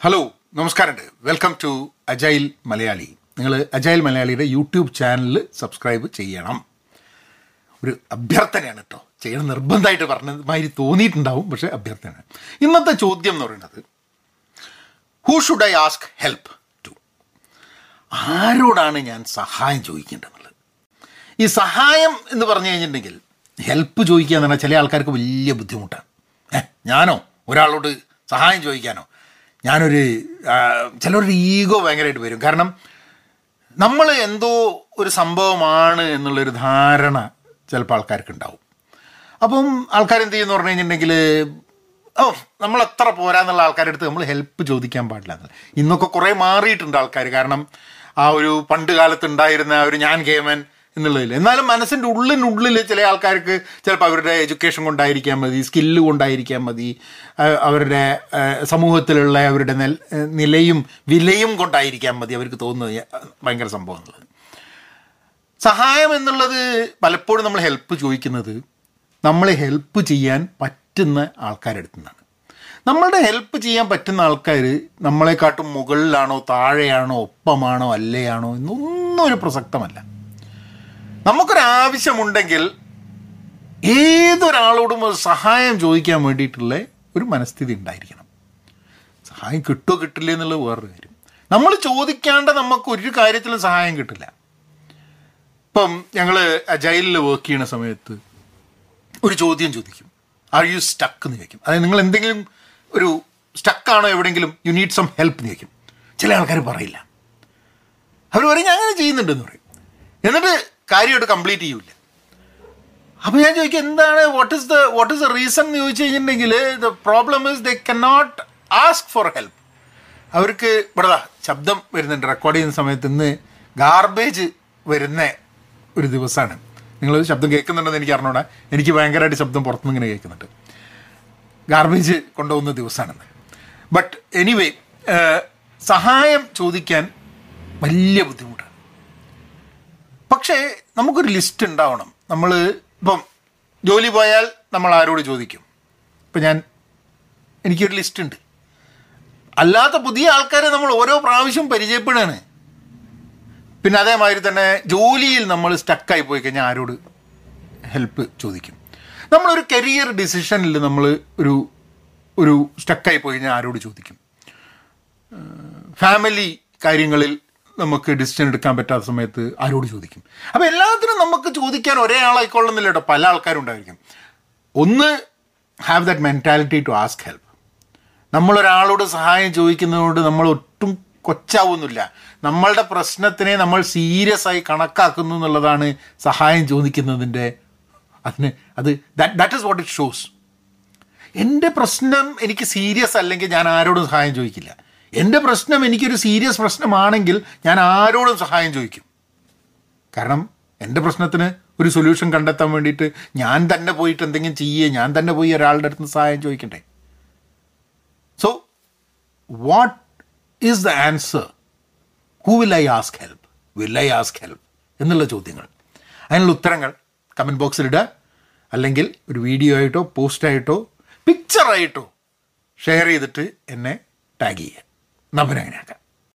Hello നമസ്കാരമുണ്ട് welcome to agile Malayali നിങ്ങൾ agile മലയാളിയുടെ യൂട്യൂബ് ചാനൽ സബ്സ്ക്രൈബ് ചെയ്യണം. ഒരു അഭ്യർത്ഥനയാണ് കേട്ടോ ചെയ്യണം നിർബന്ധമായിട്ട് പറഞ്ഞത് മാതിരി തോന്നിയിട്ടുണ്ടാവും പക്ഷേ അഭ്യർത്ഥനയാണ്. ഇന്നത്തെ ചോദ്യം എന്ന് പറയുന്നത് who should I ask help to ആരോടാണ് ഞാൻ സഹായം ചോദിക്കേണ്ടത് ഈ സഹായം എന്ന് പറഞ്ഞു കഴിഞ്ഞിട്ടുണ്ടെങ്കിൽ ഹെൽപ്പ് ചോദിക്കുക എന്ന് പറഞ്ഞാൽ ചില ആൾക്കാർക്ക് വലിയ ബുദ്ധിമുട്ടാണ്. ഏഹ് ഞാനോ? ഒരാളോട് സഹായം ചോദിക്കാനോ? ഞാനൊരു ആ, ചിലരുടെ ഈഗോ ഭയങ്കരമായിട്ട് വരും. കാരണം നമ്മൾ എന്തോ ഒരു സംഭവമാണ് എന്നുള്ളൊരു ധാരണ ചിലപ്പോൾ ആൾക്കാർക്ക് ഉണ്ടാവും അപ്പം ആൾക്കാർ എന്ത് ചെയ്യുന്നു പറഞ്ഞു കഴിഞ്ഞിട്ടുണ്ടെങ്കിൽ ഓ നമ്മൾ എത്ര പോരാന്നുള്ള ആൾക്കാരുടെ അടുത്ത് നമ്മൾ ഹെൽപ്പ് ചോദിക്കാൻ പാടില്ല. ഇന്നൊക്കെ കുറേ മാറിയിട്ടുണ്ട് ആൾക്കാർ. കാരണം ആ ഒരു പണ്ട് കാലത്ത് ഉണ്ടായിരുന്ന ഒരു ഞാൻ കേമൻ എന്നുള്ളതിൽ എന്നാലും മനസ്സിന്റെ ഉള്ളിനുള്ളിൽ ചില ആൾക്കാർക്ക് ചിലപ്പോൾ അവരുടെ എഡ്യൂക്കേഷൻ കൊണ്ടായിരിക്കാൻ മതി സ്കില്ല് കൊണ്ടായിരിക്കാൻ മതി അവരുടെ സമൂഹത്തിലുള്ള അവരുടെ നിലയും വിലയും കൊണ്ടായിരിക്കാൻ മതി അവർക്ക് തോന്നുന്നത് ഭയങ്കര സംഭവം സഹായം എന്നുള്ളത് പലപ്പോഴും നമ്മൾ ഹെൽപ്പ് ചോദിക്കുന്നത് നമ്മളെ ഹെൽപ്പ് ചെയ്യാൻ പറ്റുന്ന ആൾക്കാരുടെ നിന്നാണ്. നമ്മളുടെ ഹെൽപ്പ് ചെയ്യാൻ പറ്റുന്ന ആൾക്കാർ നമ്മളെക്കാട്ടും മുകളിലാണോ താഴെയാണോ ഒപ്പമാണോ അല്ലയാണോ എന്നൊന്നും ഒരു പ്രസക്തമല്ല. നമുക്കൊരാവശ്യമുണ്ടെങ്കിൽ ഏതൊരാളോടും ഒരു സഹായം ചോദിക്കാൻ വേണ്ടിയിട്ടുള്ള ഒരു മനസ്ഥിതി ഉണ്ടായിരിക്കണം. സഹായം കിട്ടുമോ കിട്ടില്ല എന്നുള്ളത് വേറൊരു കാര്യം. നമ്മൾ ചോദിക്കാണ്ട് നമുക്ക് ഒരു കാര്യത്തിലും സഹായം കിട്ടില്ല. ഇപ്പം ഞങ്ങൾ ജയിലിൽ വർക്ക് ചെയ്യുന്ന സമയത്ത് ഒരു ചോദ്യം ചോദിക്കും. ആർ യു സ്റ്റക്ക് എന്ന് ചോദിക്കും. അതായത് നിങ്ങൾ എന്തെങ്കിലും ഒരു സ്റ്റക്കാണോ എവിടെയെങ്കിലും? യു നീഡ് സം ഹെൽപ്പ് എന്ന് ചോദിക്കും. ചില ആൾക്കാർ പറയില്ല. അവർ പറയും ഞാൻ അങ്ങനെ ചെയ്യുന്നുണ്ടെന്ന് പറയും. എന്നിട്ട് കാര്യമായിട്ട് കംപ്ലീറ്റ് ചെയ്യൂല അപ്പോൾ ഞാൻ ചോദിക്കും എന്താണ് what is the what is the reason എന്ന് ചോദിച്ചു കഴിഞ്ഞിട്ടുണ്ടെങ്കിൽ the problem is the cannot ask for help അവർക്ക് ഇവിടെ ശബ്ദം വരുന്നുണ്ട് റെക്കോർഡ് ചെയ്യുന്ന സമയത്ത് ഇന്ന് ഗാർബേജ് വരുന്ന ഒരു ദിവസമാണ് നിങ്ങൾ ശബ്ദം കേൾക്കുന്നുണ്ടെന്ന് എനിക്ക് അറിഞ്ഞൂടാ. എനിക്ക് ഭയങ്കരമായിട്ട് ശബ്ദം പുറത്തുനിന്ന് ഇങ്ങനെ കേൾക്കുന്നുണ്ട്. ഗാർബേജ് കൊണ്ടുപോകുന്ന ദിവസമാണെന്ന് ബട്ട് എനിവേ സഹായം ചോദിക്കാൻ വലിയ ബുദ്ധിമുട്ടാണ്. പക്ഷേ നമുക്കൊരു ലിസ്റ്റ് ഉണ്ടാവണം. നമ്മൾ ഇപ്പം ജോലി പോയാൽ നമ്മൾ ആരോട് ചോദിക്കും? ഇപ്പം ഞാൻ എനിക്കൊരു ലിസ്റ്റ് ഉണ്ട് അല്ലാത്ത പുതിയ ആൾക്കാരെ നമ്മൾ ഓരോ പ്രാവശ്യം പരിചയപ്പെടുകയാണ്. പിന്നെ അതേമാതിരി തന്നെ ജോലിയിൽ നമ്മൾ സ്റ്റക്കായി പോയി കഴിഞ്ഞാൽ ആരോട് ഹെൽപ്പ് ചോദിക്കും? നമ്മളൊരു കരിയർ ഡിസിഷനിൽ നമ്മൾ ഒരു ഒരു സ്റ്റക്കായി പോയി കഴിഞ്ഞാൽ ആരോട് ചോദിക്കും? ഫാമിലി കാര്യങ്ങളിൽ നമുക്ക് ഡിസിഷൻ എടുക്കാൻ പറ്റാത്ത സമയത്ത് ആരോട് ചോദിക്കും? അപ്പോൾ എല്ലാത്തിനും നമുക്ക് ചോദിക്കാൻ ഒരേ ആളായിക്കൊള്ളുന്നില്ല കേട്ടോ പല ആൾക്കാരും ഉണ്ടായിരിക്കും ഒന്ന് have that mentality to ask help നമ്മളൊരാളോട് സഹായം ചോദിക്കുന്നതുകൊണ്ട് നമ്മൾ ഒട്ടും കൊച്ചാവുന്നില്ല നമ്മളുടെ പ്രശ്നത്തിനെ നമ്മൾ സീരിയസ് ആയി കണക്കാക്കുന്നു എന്നുള്ളതാണ് സഹായം ചോദിക്കുന്നതിന്റെ അതിന് അത് that that is what it shows എന്റെ പ്രശ്നം എനിക്ക് സീരിയസ് അല്ലെങ്കിൽ ഞാൻ ആരോടും സഹായം ചോദിക്കില്ല. എന്റെ പ്രശ്നം എനിക്കൊരു സീരിയസ് പ്രശ്നമാണെങ്കിൽ ഞാൻ ആരോടും സഹായം ചോദിക്കും. കാരണം എന്റെ പ്രശ്നത്തിന് ഒരു സൊല്യൂഷൻ കണ്ടെത്താൻ വേണ്ടിയിട്ട് ഞാൻ തന്നെ പോയിട്ട് എന്തെങ്കിലും ചെയ്യുക ഞാൻ തന്നെ പോയി ഒരാളുടെ അടുത്ത് സഹായം ചോദിക്കണ്ടേ? So what is the answer who will I ask help will I ask help എന്നുള്ള ചോദ്യങ്ങൾ. അതിനുള്ള ഉത്തരങ്ങൾ കമന്റ് ബോക്സിലിടുക അല്ലെങ്കിൽ ഒരു വീഡിയോ ആയിട്ടോ പോസ്റ്റായിട്ടോ പിക്ചറായിട്ടോ ഷെയർ ചെയ്തിട്ട് എന്നെ ടാഗ് ചെയ്യുക. നമ്മൾ അങ്ങനെ ആക്കാം